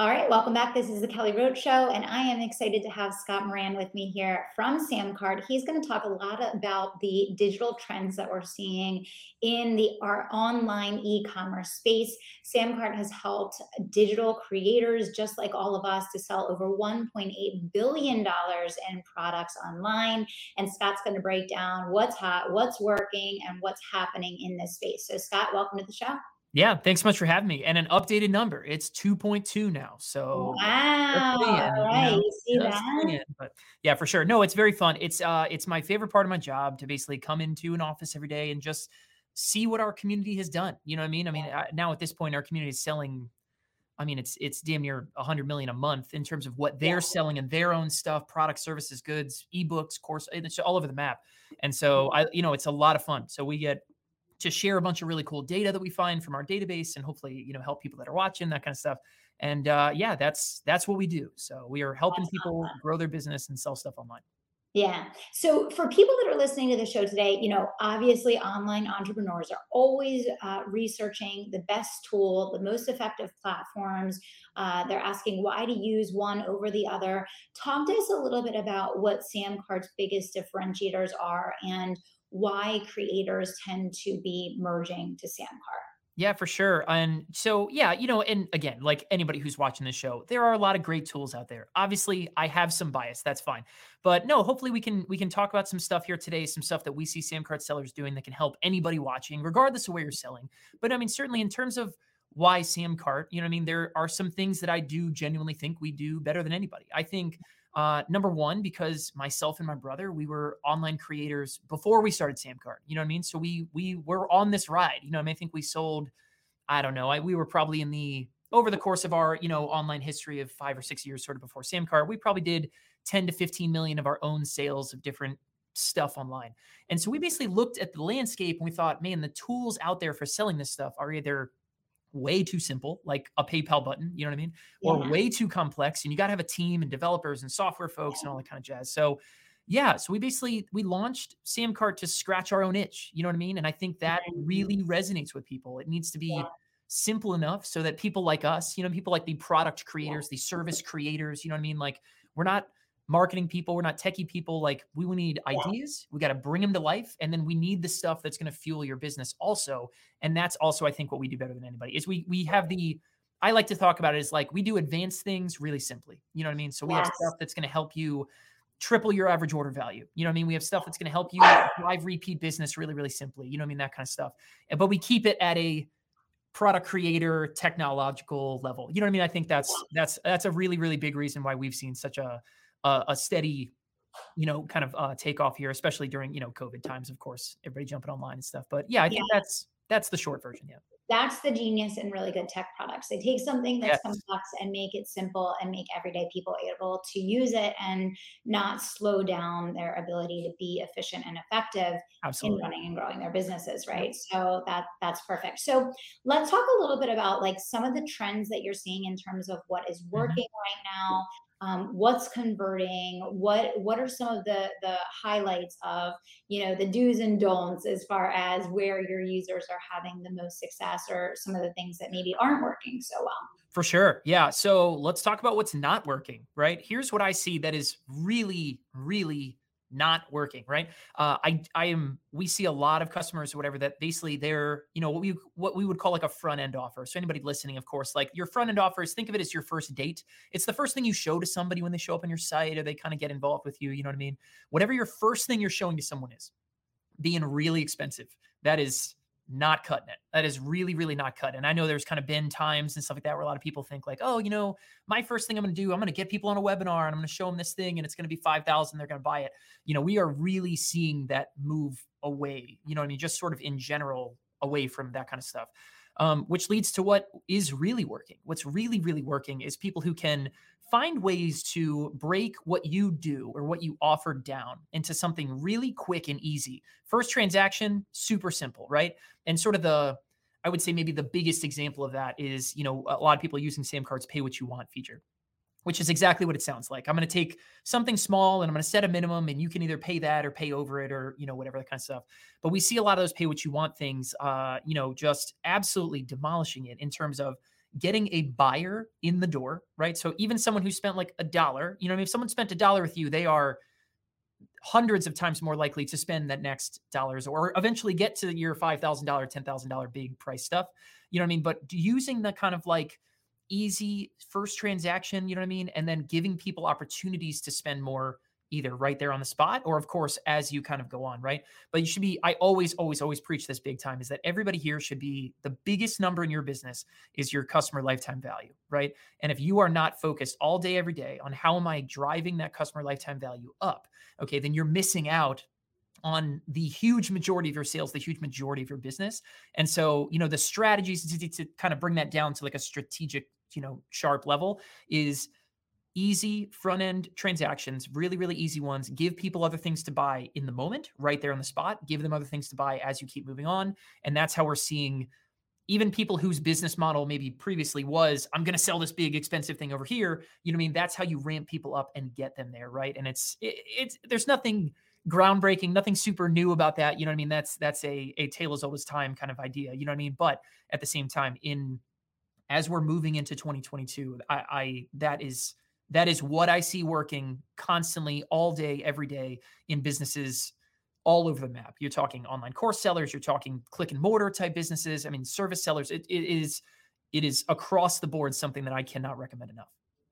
All right, welcome back. This is the Kelly Roach Show, and I am excited to have Scott Moran with me here from Samcart. He's going to talk a lot about the digital trends that we're seeing in the our online e-commerce space. Samcart has helped digital creators, just like all of us, to sell over 1.8 billion dollars in products online. And Scott's going to break down what's hot, what's working, and what's happening in this space. So, Scott, welcome to the show. Yeah, thanks so much for having me. And an updated number. It's 2.2 now. So wow, right. You, know, you see that? But yeah, for sure. No, it's very fun. It's uh it's my favorite part of my job to basically come into an office every day and just see what our community has done. You know what I mean? I mean, now at this point, our community is selling. I mean, it's it's damn near 100 million a month in terms of what they're yeah. selling and their own stuff, products, services, goods, ebooks, course, it's all over the map. And so I, you know, it's a lot of fun. So we get to share a bunch of really cool data that we find from our database and hopefully you know help people that are watching that kind of stuff and uh, yeah that's that's what we do so we are helping people grow their business and sell stuff online yeah. So for people that are listening to the show today, you know, obviously online entrepreneurs are always uh, researching the best tool, the most effective platforms. Uh, they're asking why to use one over the other. Talk to us a little bit about what Sam Samcart's biggest differentiators are and why creators tend to be merging to Samcart. Yeah, for sure. And so, yeah, you know, and again, like anybody who's watching this show, there are a lot of great tools out there. Obviously, I have some bias. That's fine. But no, hopefully we can we can talk about some stuff here today, some stuff that we see Samcart sellers doing that can help anybody watching, regardless of where you're selling. But I mean, certainly in terms of why Samcart, you know, I mean, there are some things that I do genuinely think we do better than anybody. I think uh, number one, because myself and my brother, we were online creators before we started Samcart. You know what I mean? So we we were on this ride. You know, I mean, I think we sold, I don't know, I, we were probably in the over the course of our you know online history of five or six years, sort of before Samcart, we probably did 10 to 15 million of our own sales of different stuff online. And so we basically looked at the landscape and we thought, man, the tools out there for selling this stuff are either way too simple, like a PayPal button, you know what I mean? Yeah. Or way too complex. And you got to have a team and developers and software folks yeah. and all that kind of jazz. So yeah, so we basically we launched Samcart to scratch our own itch. You know what I mean? And I think that really mm. resonates with people. It needs to be yeah. simple enough so that people like us, you know, people like the product creators, the service creators, you know what I mean? Like we're not marketing people. We're not techie people. Like we need ideas. We got to bring them to life, and then we need the stuff that's going to fuel your business also. And that's also, I think, what we do better than anybody is we we have the. I like to talk about it as like we do advanced things really simply. You know what I mean? So we yes. have stuff that's going to help you triple your average order value. You know what I mean? We have stuff that's going to help you drive repeat business really, really simply. You know what I mean? That kind of stuff. But we keep it at a product creator technological level. You know what I mean? I think that's that's that's a really, really big reason why we've seen such a a, a steady you know kind of uh take off here especially during you know covid times of course everybody jumping online and stuff but yeah i think yeah. that's that's the short version yeah that's the genius in really good tech products they take something that's yes. complex and make it simple and make everyday people able to use it and not slow down their ability to be efficient and effective Absolutely. in running and growing their businesses right so that that's perfect so let's talk a little bit about like some of the trends that you're seeing in terms of what is mm-hmm. working mm-hmm. right now um, what's converting what what are some of the the highlights of you know the do's and don'ts as far as where your users are having the most success or some of the things that maybe aren't working so well? For sure. Yeah. So let's talk about what's not working right? Here's what i see that is really really not working right? Uh, i i am we see a lot of customers or whatever that basically they're you know what we what we would call like a front end offer. So anybody listening of course like your front end offers think of it as your first date. It's the first thing you show to somebody when they show up on your site or they kind of get involved with you you know what i mean? Whatever your first thing you're showing to someone is being really expensive. That is not cutting it. That is really, really not cutting. And I know there's kind of been times and stuff like that where a lot of people think like, oh, you know, my first thing I'm going to do, I'm going to get people on a webinar and I'm going to show them this thing and it's going to be 5,000. They're going to buy it. You know, we are really seeing that move away, you know I mean? Just sort of in general away from that kind of stuff. Um, which leads to what is really working. What's really, really working is people who can find ways to break what you do or what you offer down into something really quick and easy. First transaction, super simple, right? And sort of the I would say maybe the biggest example of that is, you know, a lot of people using Samcart's pay what you want feature, which is exactly what it sounds like. I'm going to take something small and I'm going to set a minimum and you can either pay that or pay over it or, you know, whatever that kind of stuff. But we see a lot of those pay what you want things, uh, you know, just absolutely demolishing it in terms of getting a buyer in the door, right? So even someone who spent like a dollar, you know, I mean, if someone spent a dollar with you, they are hundreds of times more likely to spend that next dollars or eventually get to your $5,000, $10,000 big price stuff. You know what I mean? But using the kind of like easy first transaction, you know what I mean? And then giving people opportunities to spend more either right there on the spot or of course as you kind of go on right but you should be i always always always preach this big time is that everybody here should be the biggest number in your business is your customer lifetime value right and if you are not focused all day every day on how am i driving that customer lifetime value up okay then you're missing out on the huge majority of your sales, the huge majority of your business. And so, you know, the strategies to, to, kind of bring that down to like a strategic, you know, sharp level is easy front end transactions, really, really easy ones. Give people other things to buy in the moment, right there on the spot. Give them other things to buy as you keep moving on. And that's how we're seeing even people whose business model maybe previously was, I'm going to sell this big expensive thing over here. You know what I mean? That's how you ramp people up and get them there, right? And it's, it, it's, there's nothing groundbreaking, nothing super new about that. You know what I mean? That's, that's a, a tale as old as time kind of idea. You know what I mean? But at the same time, in, as we're moving into 2022, I, I that is, that is what I see working constantly all day, every day in businesses all over the map. You're talking online course sellers, you're talking click and mortar type businesses. I mean, service sellers. It, it is it is across the board something that I cannot recommend enough.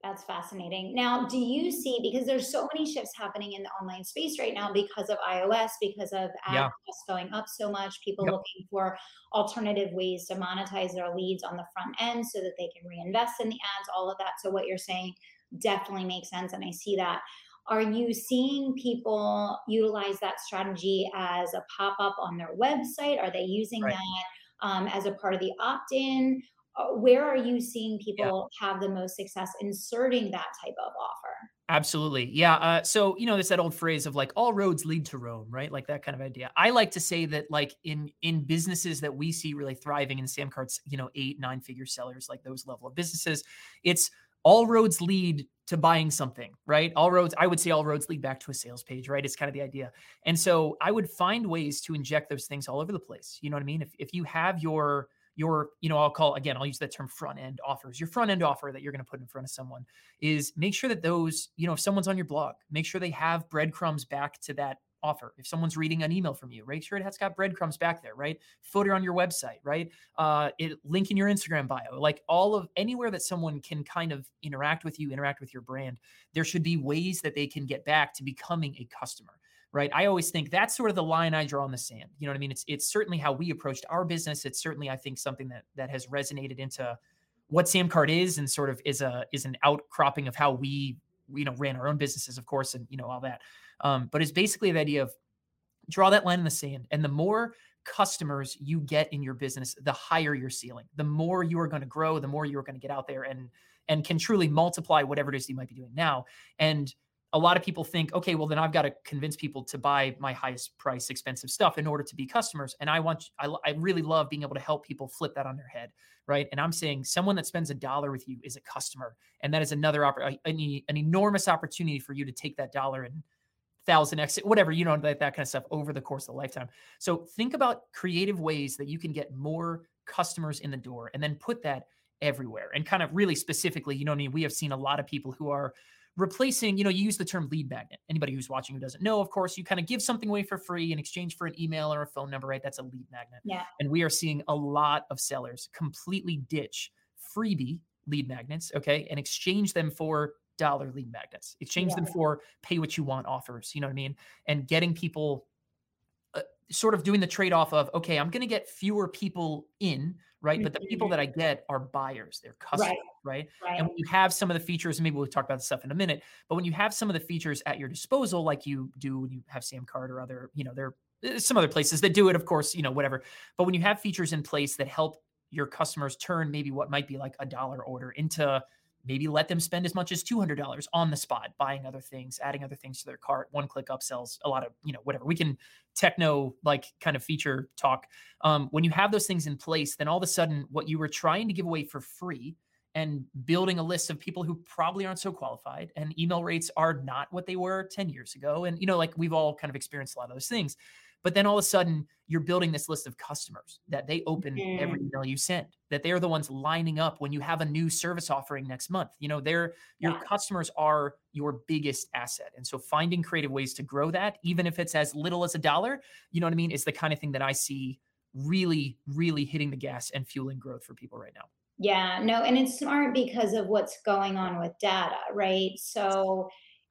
That's fascinating. Now, do you see because there's so many shifts happening in the online space right now because of iOS, because of ad yeah. costs going up so much, people yep. looking for alternative ways to monetize their leads on the front end so that they can reinvest in the ads, all of that. So what you're saying definitely makes sense. And I see that. Are you seeing people utilize that strategy as a pop up on their website? Are they using right. that um, as a part of the opt in? Uh, where are you seeing people yeah. have the most success inserting that type of offer? Absolutely. Yeah. Uh, so, you know, there's that old phrase of like all roads lead to Rome, right? Like that kind of idea. I like to say that like in in businesses that we see really thriving in Samcart's, you know, eight, nine figure sellers, like those level of businesses, it's all roads lead to buying something, right? All roads, I would say all roads lead back to a sales page, right? It's kind of the idea. And so I would find ways to inject those things all over the place. You know what I mean? If, if you have your, your, you know, I'll call again, I'll use that term front end offers. Your front end offer that you're going to put in front of someone is make sure that those, you know, if someone's on your blog, make sure they have breadcrumbs back to that offer. If someone's reading an email from you, make sure it has got breadcrumbs back there, right? Footer on your website, right? Uh, it link in your Instagram bio, like all of anywhere that someone can kind of interact with you, interact with your brand. There should be ways that they can get back to becoming a customer. Right. I always think that's sort of the line I draw in the sand. You know what I mean? It's it's certainly how we approached our business. It's certainly, I think, something that that has resonated into what Samcart is and sort of is a is an outcropping of how we you know ran our own businesses, of course, and you know all that. Um, but it's basically the idea of draw that line in the sand. And the more customers you get in your business, the higher your ceiling, the more you are going to grow, the more you are going to get out there and and can truly multiply whatever it is you might be doing now. And a lot of people think, okay, well then I've got to convince people to buy my highest price, expensive stuff in order to be customers. And I want, I, I really love being able to help people flip that on their head, right? And I'm saying someone that spends a dollar with you is a customer, and that is another an, an enormous opportunity for you to take that dollar and thousand X, whatever, you know, that, that kind of stuff over the course of the lifetime. So think about creative ways that you can get more customers in the door and then put that everywhere. And kind of really specifically, you know I mean? We have seen a lot of people who are replacing, you know, you use the term lead magnet. Anybody who's watching who doesn't know, of course, you kind of give something away for free in exchange for an email or a phone number, right? That's a lead magnet. Yeah. And we are seeing a lot of sellers completely ditch freebie lead magnets, okay, and exchange them for dollar lead magnets. Exchange yeah. them for pay what you want offers. You know what I mean? And getting people uh, sort of doing the trade off of, okay, I'm going to get fewer people in, right? Mm-hmm. But the people mm-hmm. that I get are buyers, they're customers, right. Right? right? And when you have some of the features, and maybe we'll talk about the stuff in a minute, but when you have some of the features at your disposal, like you do when you have Samcart or other, you know, there are some other places that do it, of course, you know, whatever. But when you have features in place that help your customers turn maybe what might be like a dollar order into maybe let them spend as much as $200 on the spot buying other things adding other things to their cart one click upsells a lot of you know whatever we can techno like kind of feature talk um, when you have those things in place then all of a sudden what you were trying to give away for free and building a list of people who probably aren't so qualified and email rates are not what they were 10 years ago and you know like we've all kind of experienced a lot of those things but then all of a sudden, you're building this list of customers that they open mm. every email you send, that they're the ones lining up when you have a new service offering next month. You know, they're your yeah. customers are your biggest asset. And so finding creative ways to grow that, even if it's as little as a dollar, you know what I mean, is the kind of thing that I see really, really hitting the gas and fueling growth for people right now. Yeah, no, and it's smart because of what's going on with data, right? So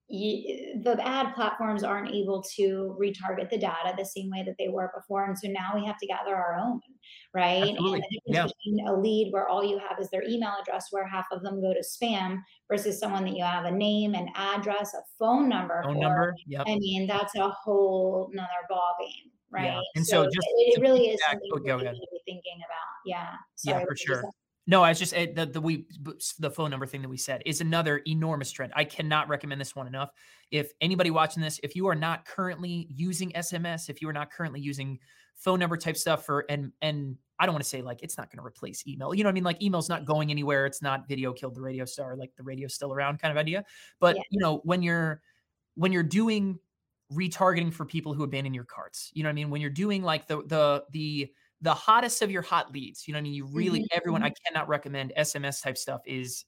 you, the ad platforms aren't able to retarget the data the same way that they were before. And so now we have to gather our own, right? Yeah. a lead where all you have is their email address, where half of them go to spam, versus someone that you have a name, an address, a phone number. Phone for, number. Yep. I mean, that's a whole nother ball game, right? Yeah. And so, so just it, it really is something oh, to be thinking about. Yeah. Sorry, yeah, for sure. No, I was just the the we the phone number thing that we said is another enormous trend. I cannot recommend this one enough. If anybody watching this, if you are not currently using SMS, if you are not currently using phone number type stuff for and and I don't want to say like it's not going to replace email. You know what I mean? Like email's not going anywhere. It's not video killed the radio star, like the radio's still around kind of idea. But yeah. you know, when you're when you're doing retargeting for people who abandon your carts, you know what I mean? When you're doing like the the the the hottest of your hot leads. You know, I mean, you really mm-hmm. everyone. I mm-hmm. cannot recommend SMS type stuff. Is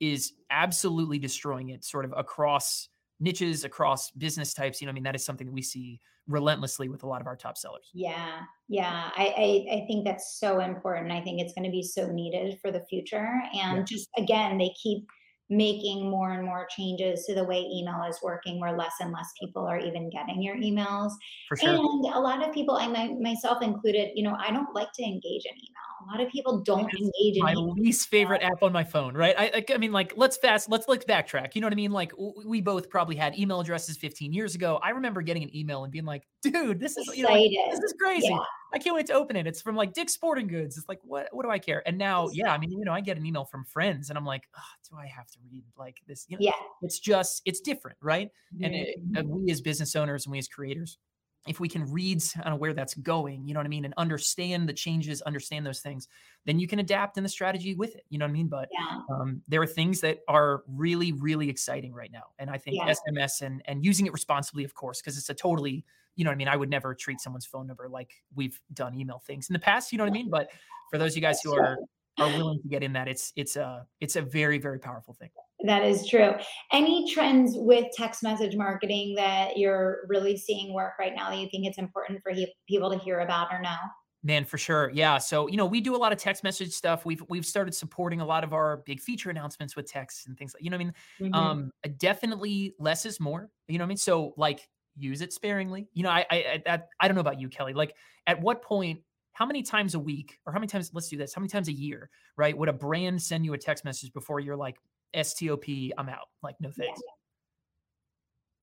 is absolutely destroying it, sort of across niches, across business types. You know, I mean, that is something that we see relentlessly with a lot of our top sellers. Yeah, yeah, I I, I think that's so important. I think it's going to be so needed for the future, and yeah. just again, they keep making more and more changes to the way email is working where less and less people are even getting your emails sure. and a lot of people i my, myself included you know i don't like to engage in email a lot of people don't engage in my least favorite app on my phone right I, I mean like let's fast let's let's backtrack you know what i mean like we both probably had email addresses 15 years ago i remember getting an email and being like dude this is you know like, this is crazy yeah. I can't wait to open it. It's from like Dick's Sporting Goods. It's like, what what do I care? And now, yeah, I mean, you know, I get an email from friends and I'm like, oh, do I have to read like this? You know, yeah. it's just, it's different, right? Mm-hmm. And, it, and we as business owners and we as creators, if we can read kind of where that's going, you know what I mean, and understand the changes, understand those things, then you can adapt in the strategy with it. You know what I mean? But yeah. um, there are things that are really, really exciting right now, and I think yeah. SMS and and using it responsibly, of course, because it's a totally you know what I mean? I would never treat someone's phone number like we've done email things in the past, you know what I mean? But for those of you guys who are are willing to get in that, it's it's a it's a very very powerful thing. That is true. Any trends with text message marketing that you're really seeing work right now that you think it's important for people to hear about or know? Man, for sure. Yeah. So, you know, we do a lot of text message stuff. We've we've started supporting a lot of our big feature announcements with text and things like, you know I mean? Mm-hmm. Um, definitely less is more. You know what I mean? So like use it sparingly. You know, I I I, I don't know about you, Kelly. Like, at what point? How many times a week, or how many times? Let's do this. How many times a year, right? Would a brand send you a text message before you're like, "Stop, I'm out." Like, no thanks. Yeah.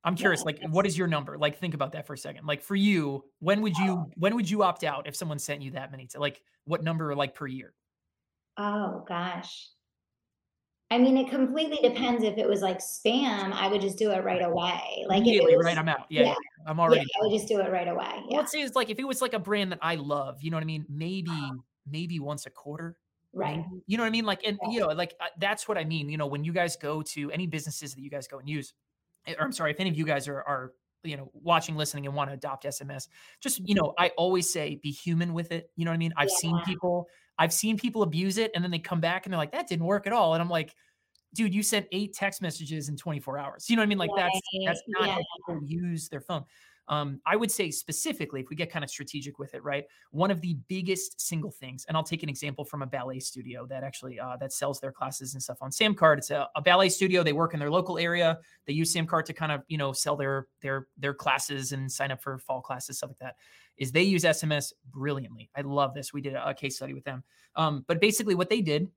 I'm curious, yeah, like, what is your number? Like, think about that for a second. Like, for you, when would you oh. when would you opt out if someone sent you that many? To, like, what number, like, per year? Oh gosh, I mean, it completely depends. If it was like spam, I would just do it right away. Like immediately, was, right? I'm out. Yeah, yeah. I'm already. Yeah, I would just do it right away. Yeah. Let's say it's like if it was like a brand that I love, you know what I mean? Maybe, maybe once a quarter. Right. Maybe. You know what I mean? Like, and you know, like uh, that's what I mean. You know, when you guys go to any businesses that you guys go and use, eh, or I'm sorry, if any of you guys are are you know watching listening and want to adopt sms just you know i always say be human with it you know what i mean i've yeah. seen people i've seen people abuse it and then they come back and they're like that didn't work at all and i'm like dude, you sent eight text messages in 24 hours. You know what I mean? Like right. that's that's not yeah. how people use their phone. Um, I would say specifically, if we get kind of strategic with it, right? One of the biggest single things, and I'll take an example from a ballet studio that actually uh, that sells their classes and stuff on Samcart. It's a, a, ballet studio. They work in their local area. They use Samcart to kind of you know sell their their their classes and sign up for fall classes, stuff like that. Is they use SMS brilliantly. I love this. We did a, case study with them. Um, but basically, what they did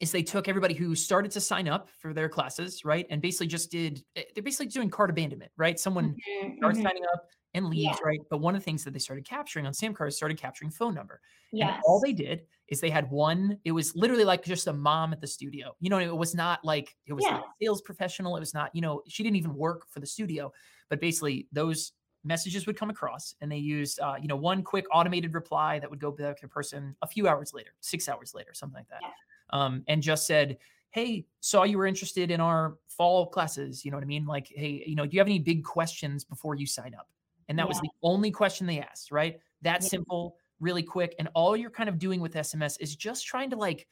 is they took everybody who started to sign up for their classes, right? And basically just did, eh, they're basically doing cart abandonment, right? Someone mm-hmm, starts mm-hmm. signing up and leaves, yeah. right? But one of the things that they started capturing on Samcart started capturing phone number. Yes. And all they did is they had one, it was literally like just a mom at the studio. You know, it was not like it was yeah. a sales professional. It was not, you know, she didn't even work for the studio. But basically those messages would come across and they used uh, you know one quick automated reply that would go back to a person a few hours later six hours later something like that yeah um, and just said, Hey, saw you were interested in our fall classes. You know what I mean? Like, hey, you know, do you have any big questions before you sign up? And that yeah. was the only question they asked, right? That yeah. simple, really quick. And all you're kind of doing with SMS is just trying to like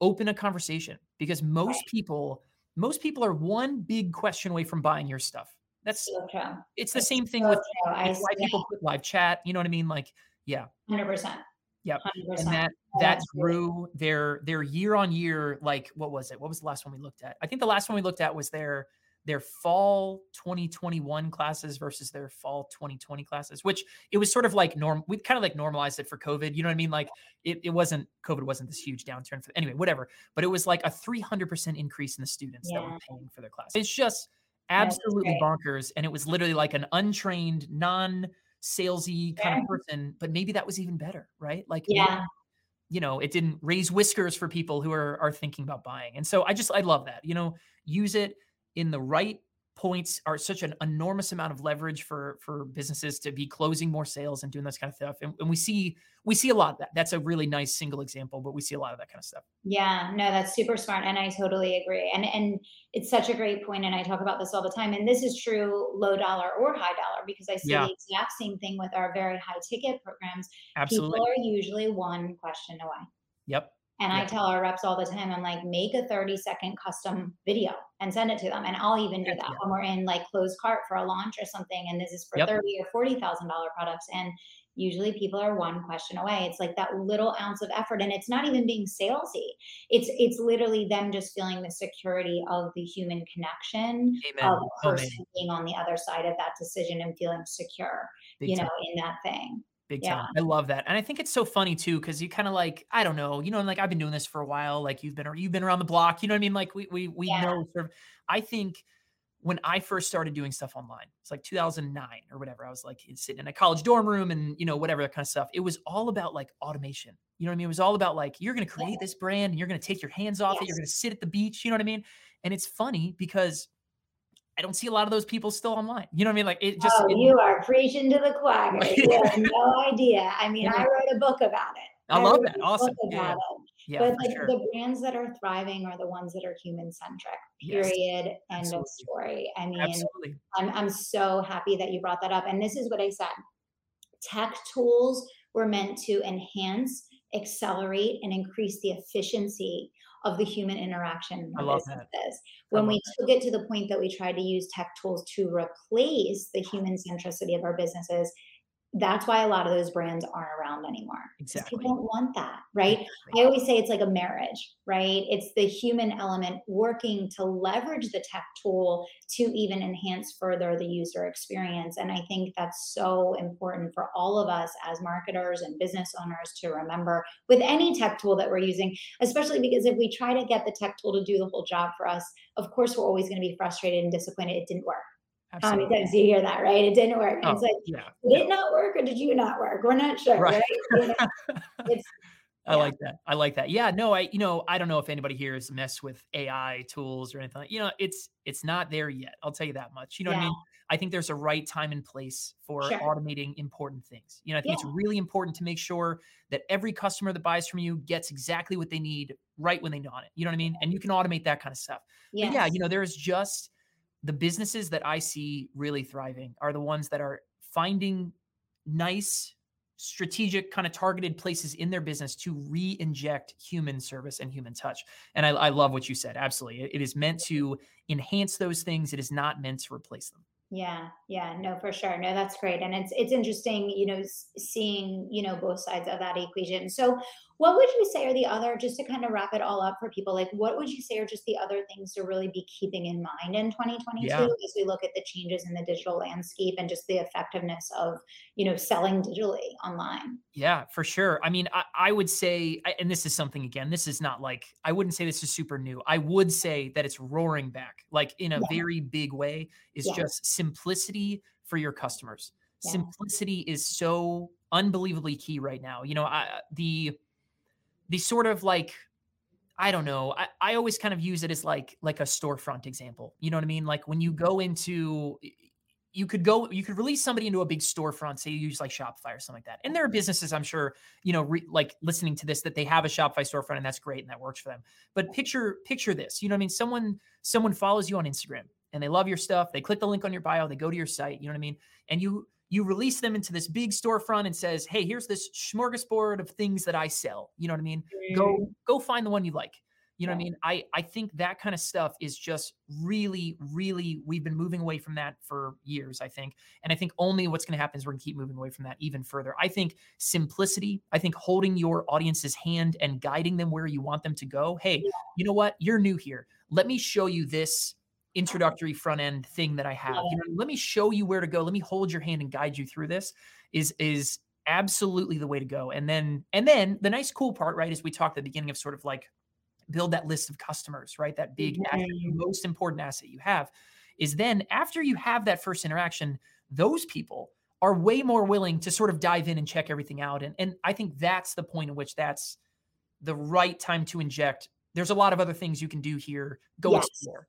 open a conversation because most right. people, most people are one big question away from buying your stuff. That's so it's the same thing so with why people put live chat. You know what I mean? Like, yeah. 100%. Yep. 100%. And that that grew their their year on year like what was it? What was the last one we looked at? I think the last one we looked at was their their fall 2021 classes versus their fall 2020 classes, which it was sort of like norm. We kind of like normalized it for COVID. You know what I mean? Like it, it wasn't COVID wasn't this huge downturn for anyway, whatever. But it was like a 300% increase in the students yeah. that were paying for their class. It's just absolutely bonkers. And it was literally like an untrained, non salesy kind yeah. of person, but maybe that was even better, right? Like, yeah. You know, it didn't raise whiskers for people who are are thinking about buying. And so I just I love that. You know, use it in the right points are such an enormous amount of leverage for for businesses to be closing more sales and doing this kind of stuff. And, and, we see we see a lot of that. That's a really nice single example but we see a lot of that kind of stuff. Yeah. No that's super smart and i totally agree. And and it's such a great point and i talk about this all the time and this is true low dollar or high dollar because i see yeah. the exact same thing with our very high ticket programs. Absolutely. people are usually one question away. Yep and yeah. I tell our reps all the time, I'm like, make a 30 second custom video and send it to them. And I'll even do that yeah. when we're in like closed cart for a launch or something. And this is for yep. 30 or $40,000 products. And usually people are one question away. It's like that little ounce of effort. And it's not even being salesy. It's it's literally them just feeling the security of the human connection Amen. of the oh, person Amen. being on the other side of that decision and feeling secure, Big you know, time. in that thing. Big time. I love that. And I think it's so funny too, because you kind of like, I don't know, you know, like I've been doing this for a while. Like you've been you've been around the block. You know what I mean? Like we we we yeah. know sort of I think when I first started doing stuff online, it's like 2009 or whatever. I was like sitting in a college dorm room and you know whatever that kind of stuff. It was all about like automation. You know what I mean? It was all about like you're going to create yeah. this brand and you're going to take your hands off yes. it. You're going to sit at the beach. You know what I mean? And it's funny because I don't see a lot of those people still online. You know what I mean? Like it just. Oh, it, you are preaching to the choir. you have no idea. I mean, yeah. I wrote a book about it. I, I love that. Awesome. Yeah. yeah. but like sure. the brands that are thriving are the ones that are human centric. Period. Yes. End Absolutely. of story. I mean, Absolutely. I'm I'm so happy that you brought that up. And this is what I said. Tech tools were meant to enhance, accelerate, and increase the efficiency of the human interaction I love that. When we that. took it to the point that we tried to use tech tools to replace the human centricity of our businesses, that's why a lot of those brands aren't around anymore. Exactly. People don't want that, right? Exactly. I always say it's like a marriage, right? It's the human element working to leverage the tech tool to even enhance further the user experience. And I think that's so important for all of us as marketers and business owners to remember with any tech tool that we're using, especially because if we try to get the tech tool to do the whole job for us, of course, we're always going to be frustrated and disappointed it didn't work how many times do you hear that, right? It didn't work. Oh, it's like, yeah, did yeah. it not work or did you not work? We're not sure, right? right? it's, I like that. I like that. Yeah, no, I, you know, I don't know if anybody here has messed with AI tools or anything. You know, it's it's not there yet. I'll tell you that much. You know yeah. what I mean? I think there's a right time and place for sure. automating important things. You know, I think yeah. it's really important to make sure that every customer that buys from you gets exactly what they need right when they want it. You know what I mean? And you can automate that kind of stuff. Yes. But yeah, you know, there's just the businesses that I see really thriving are the ones that are finding nice, strategic, kind of targeted places in their business to re inject human service and human touch. And I, I love what you said. Absolutely. It, it is meant to enhance those things, it is not meant to replace them. Yeah, yeah, no, for sure. No, that's great. And it's it's interesting, you know, seeing, you know, both sides of that equation. So what would you say are the other, just to kind of wrap it all up for people, like what would you say are just the other things to really be keeping in mind in 2022 yeah. as we look at the changes in the digital landscape and just the effectiveness of, you know, selling digitally online? Yeah, for sure. I mean, I, I would say, and this is something again, this is not like, I wouldn't say this is super new. I would say that it's roaring back, like in a yeah. very big way, is yeah. just simplicity for your customers. Simplicity is so unbelievably key right now. You know, I, the, the sort of like I don't know. I, I always kind of use it as like like a storefront example. You know what I mean? Like when you mm-hmm. go into you could go you could release somebody into a big storefront say you use like shopify or something like that and there are mm-hmm. businesses i'm sure you know re, like listening to this that they have a shopify storefront and that's great and that works for them but picture picture this you know what i mean someone someone follows you on instagram and they love your stuff they click the link on your bio they go to your site you know what i mean and you you release them into this big storefront and says, "Hey, here's this smorgasbord of things that I sell." You know what I mean? Go go find the one you like. You know yeah. what I mean? I I think that kind of stuff is just really really we've been moving away from that for years, I think. And I think only what's going to happen is we're going to keep moving away from that even further. I think simplicity, I think holding your audience's hand and guiding them where you want them to go. Hey, yeah. you know what? You're new here. Let me show you this introductory front end thing that I have. You know, let me show you where to go. Let me hold your hand and guide you through this. Is is absolutely the way to go. And then and then the nice cool part, right, is we talked at the beginning of sort of like build that list of customers, right? That big mm-hmm. asset, most important asset you have is then after you have that first interaction, those people are way more willing to sort of dive in and check everything out. And and I think that's the point in which that's the right time to inject. There's a lot of other things you can do here. Go yes. explore.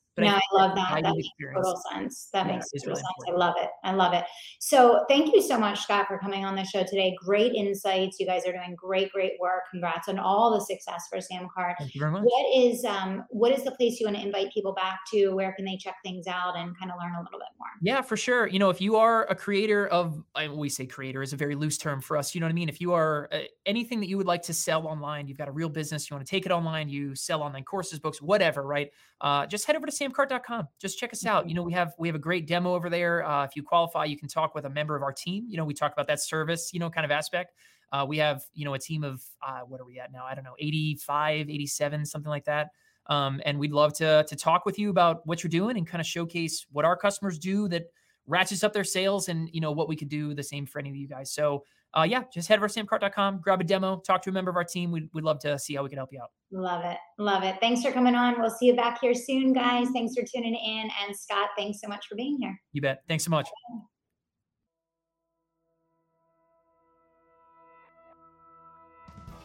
But no, I, I love that. That makes total sense. That yeah, makes total really sense. Important. I love it. I love it. So thank you so much, Scott, for coming on the show today. Great insights. You guys are doing great, great work. Congrats on all the success for Samcart. Thank you very much. What is um what is the place you want to invite people back to? Where can they check things out and kind of learn a little bit more? Yeah, for sure. You know, if you are a creator of I always say creator is a very loose term for us. You know what I mean? If you are uh, anything that you would like to sell online, you've got a real business, you want to take it online, you sell online courses, books, whatever, right? Uh, just head over to samcart.com just check us out. You know, we have we have a great demo over there. Uh, if you qualify, you can talk with a member of our team. You know, we talk about that service, you know, kind of aspect. Uh, we have, you know, a team of uh, what are we at now? I don't know, 85, 87, something like that. Um, and we'd love to to talk with you about what you're doing and kind of showcase what our customers do that ratchets up their sales and you know what we could do the same for any of you guys. So uh, yeah, just head over to samcart.com, grab a demo, talk to a member of our team. We'd, we'd love to see how we can help you out. Love it. Love it. Thanks for coming on. We'll see you back here soon, guys. Thanks for tuning in. And Scott, thanks so much for being here. You bet. Thanks so much.